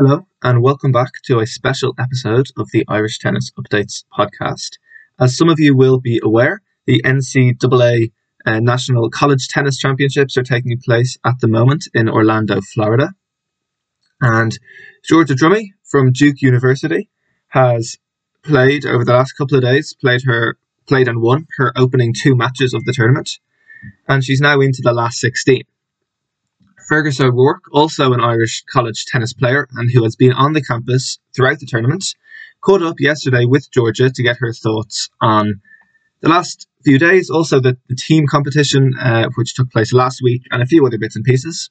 Hello, and welcome back to a special episode of the Irish Tennis Updates podcast. As some of you will be aware, the NCAA uh, National College Tennis Championships are taking place at the moment in Orlando, Florida. And Georgia Drummy from Duke University has played over the last couple of days, played her played and won her opening two matches of the tournament, and she's now into the last 16. Fergus O'Rourke, also an Irish college tennis player and who has been on the campus throughout the tournament, caught up yesterday with Georgia to get her thoughts on the last few days, also the, the team competition, uh, which took place last week, and a few other bits and pieces.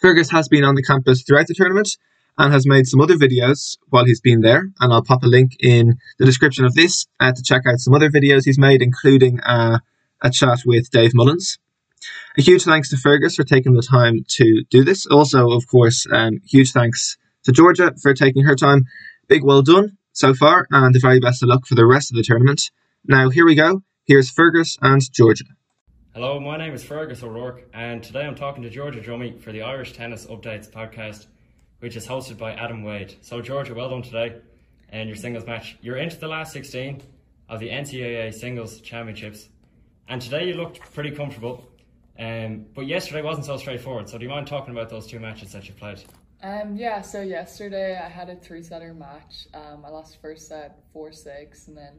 Fergus has been on the campus throughout the tournament and has made some other videos while he's been there, and I'll pop a link in the description of this uh, to check out some other videos he's made, including uh, a chat with Dave Mullins. A huge thanks to Fergus for taking the time to do this. Also, of course, um, huge thanks to Georgia for taking her time. Big well done so far, and the very best of luck for the rest of the tournament. Now, here we go. Here's Fergus and Georgia. Hello, my name is Fergus O'Rourke, and today I'm talking to Georgia Drummy for the Irish Tennis Updates podcast, which is hosted by Adam Wade. So, Georgia, well done today in your singles match. You're into the last 16 of the NCAA Singles Championships, and today you looked pretty comfortable. Um, but yesterday wasn't so straightforward. So, do you mind talking about those two matches that you played? Um, yeah, so yesterday I had a three setter match. Um, I lost first set 4 6 and then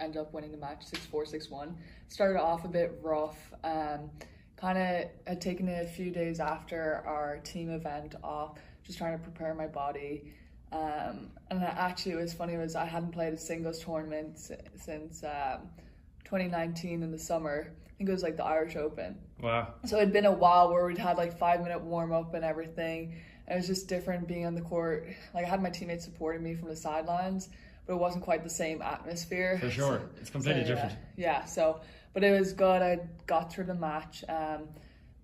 ended up winning the match 6 4 6 1. Started off a bit rough. Um, kind of had taken a few days after our team event off, just trying to prepare my body. Um, and actually, it was funny was I hadn't played a singles tournament since um, 2019 in the summer. I think it was like the Irish Open. Wow. So it'd been a while where we'd had like five minute warm up and everything. It was just different being on the court. Like I had my teammates supporting me from the sidelines, but it wasn't quite the same atmosphere. For sure, So- it's completely so, yeah. different. Yeah, so but it was good. I got through the match. Um,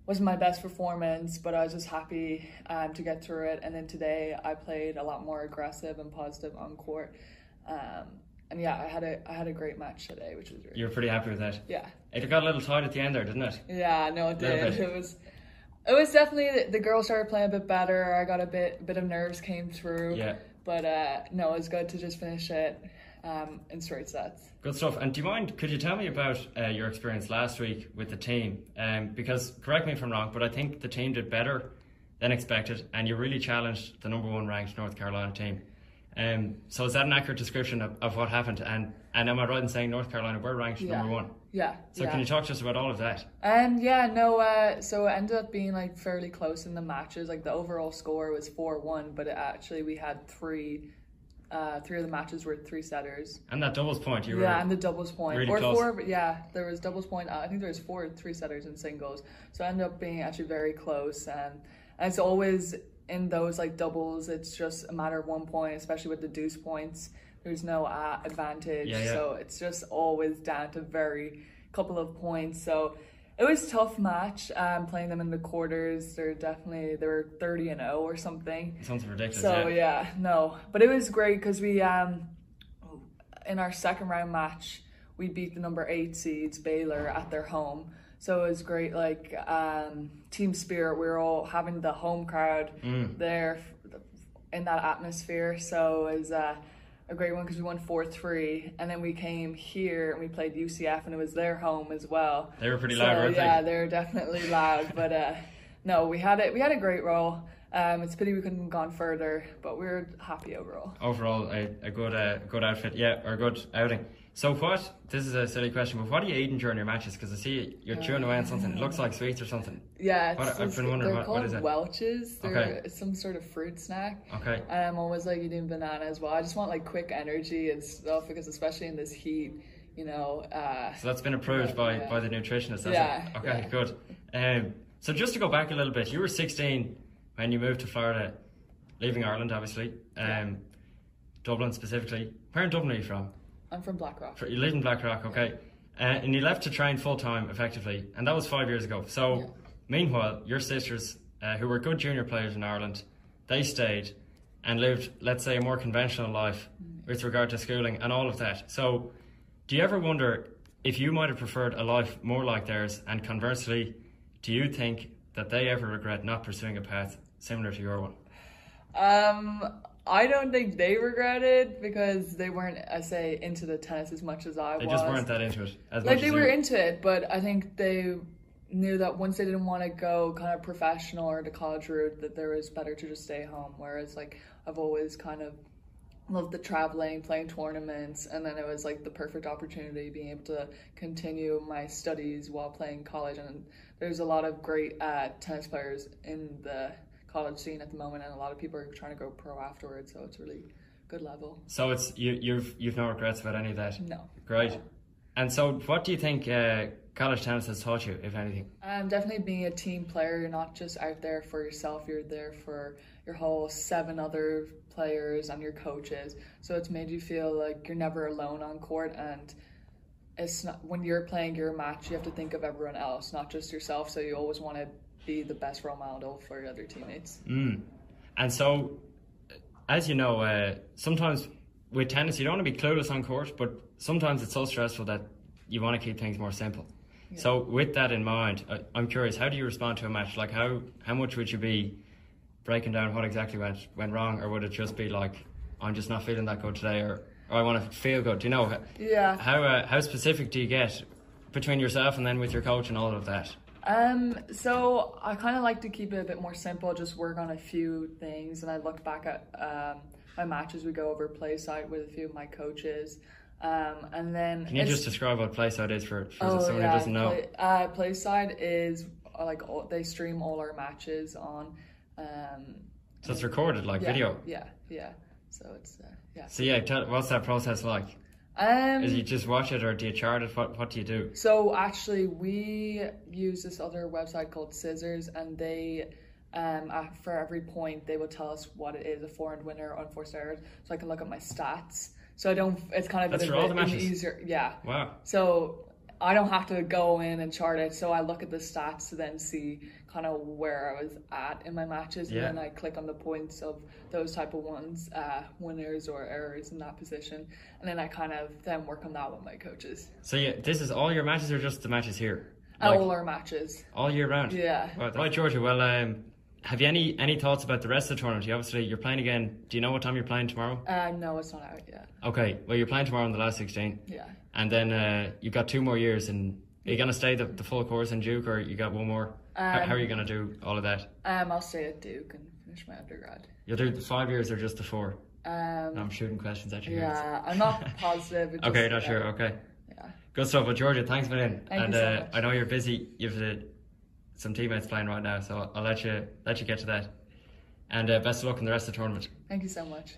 wasn't my best performance, but I was just happy um, to get through it. And then today I played a lot more aggressive and positive on court. Um, and yeah, I had a I had a great match today, which was really You're pretty happy with that. yeah. It got a little tight at the end there, didn't it? Yeah, no, it did. bit. It was, it was definitely the girls started playing a bit better. I got a bit, bit of nerves came through. Yeah. But uh, no, it was good to just finish it um, in straight sets. Good stuff. And do you mind, could you tell me about uh, your experience last week with the team? Um, because, correct me if I'm wrong, but I think the team did better than expected and you really challenged the number one ranked North Carolina team. Um, so is that an accurate description of, of what happened? And, and am I right in saying North Carolina were ranked Yeah. number one? Yeah. So yeah. can you talk to us about all of that? And yeah, no, uh, so it ended up being like fairly close in the matches. Like the overall score was 4 1, but it actually we had three. Uh, three of the matches were three setters. And that doubles point, you were yeah, and the doubles point. really or close. four, yeah, there was doubles point. Uh, I think there was four three setters and singles. So it ended up being actually very close. And, and it's always in those like doubles, it's just a matter of one point, especially with the deuce points. There's no uh, advantage. Yeah, yeah. So it's just always down to very couple of points. So it was a tough match. Um, playing them in the quarters, they're definitely they were thirty and zero or something. something ridiculous. So yeah. yeah, no, but it was great because we um in our second round match we beat the number eight seeds Baylor at their home. So it was great, like um, team spirit. We were all having the home crowd Mm. there in that atmosphere. So it was uh, a great one because we won four three, and then we came here and we played UCF, and it was their home as well. They were pretty So, loud, weren't they? yeah, they're definitely loud. But uh, no, we had it. We had a great roll. Um, it's a pity we couldn't have gone further, but we are happy overall. overall a, a good uh, good outfit, yeah, or a good outing. So what? This is a silly question, but what are you eating during your matches? Because I see you're chewing away on something. It looks like sweets or something. Yeah, What- I've been wondering what- what called it? Welch's. They're Okay. it's some sort of fruit snack. Okay. And I'm always like eating banana as well. I just want like quick energy and stuff because especially in this heat, you know. Uh, So that's been approved by, Yeah. by the nutritionist, Yeah, it? Okay, yeah. good. Um, so just to go back a little bit, you were 16 when you moved to Florida, leaving Ireland, obviously. Um, Yeah. Dublin specifically. Where in Dublin are you from? I'm from Blackrock. You live in Blackrock, okay. Uh, and you left to train full time, effectively, and that was five years ago. So, Yeah. meanwhile, your sisters, uh, who were good junior players in Ireland, they stayed and lived, let's say, a more conventional life with regard to schooling and all of that. So, do you ever wonder if you might have preferred a life more like theirs? And conversely, do you think that they ever regret not pursuing a path similar to your one? Um, I don't think they regret it because they weren't, I say, into the tennis as much as I They was. They just weren't that into it. As like they were you. into it, but I think they knew that once they didn't want to go kind of professional or the college route, that there was better to just stay home. Whereas like I've always kind of loved the traveling, playing tournaments, and then it was like the perfect opportunity being able to continue my studies while playing college. And there's a lot of great uh, tennis players in the college scene at the moment, and a lot of people are trying to go pro afterwards. So it's really good level. So it's you, you've you've no regrets about any of that. No. Great. And so, what do you think uh, college tennis has taught you, if anything? Um, definitely being a team player. You're not just out there for yourself. You're there for your whole seven other players and your coaches. So it's made you feel like you're never alone on court. And it's not when you're playing your match, you have to think of everyone else, not just yourself. So you always want to be the best role model for your other teammates. Mm. And so, as you know, uh, sometimes with tennis, you don't want to be clueless on court, but sometimes it's so stressful that you want to keep things more simple. So, with that in mind, I, I'm curious, how do you respond to a match? Like, how how much would you be breaking down what exactly went went wrong, or would it just be like, I'm just not feeling that good today, or, or I want to feel good? Do you know Yeah. how uh, how specific do you get between yourself and then with your coach and all of that? Um, so I kind of like to keep it a bit more simple, just work on a few things. And I look back at um, my matches. We go over PlaySight with a few of my coaches. Um, and then Can you just describe what PlaySight is for, for oh, someone yeah, who doesn't know? Play, uh, PlaySight is uh, like all, they stream all our matches on. Um, So it's recorded like yeah, video. Yeah, yeah. So it's uh, yeah. So yeah, tell, what's that process like? Um, Is you just watch it or do you chart it? What What do you do? So actually, we use this other website called Scissors, and they, um, for every point, they will tell us what it is, a forehand winner, unforced errors, so I can look at my stats. So I don't. It's kind of That's a all bit the matches? easier. Yeah. Wow. So I don't have to go in and chart it. So I look at the stats to then see kind of where I was at in my matches, Yeah. and then I click on the points of those type of ones, uh, winners or errors in that position, and then I kind of then work on that with my coaches. So yeah, this is all your matches or just the matches here? Like, all our matches. all year round. Yeah. Right, right, Georgia. Well, um, have you any any thoughts about the rest of the tournament? You obviously you're playing again. Do you know what time you're playing tomorrow? Uh, no, it's not out yet. Okay. Well, you're playing tomorrow in the last sixteen, Yeah. and then uh, you've got two more years. And are you gonna stay the, the full course in Duke, or you got one more? how, how are you gonna do all of that? Um, I'll stay at Duke and finish my undergrad. You'll do the five years or just the four? Um, I'm shooting questions at you. yeah, I'm not positive. Okay, just- not sure. Okay. Yeah. Good stuff. Well, Georgia, thanks a million. Thank you and so uh. I know you're busy. You've uh, some teammates playing right now, so I'll let you let you get to that. And uh, best of luck in the rest of the tournament. Thank you so much.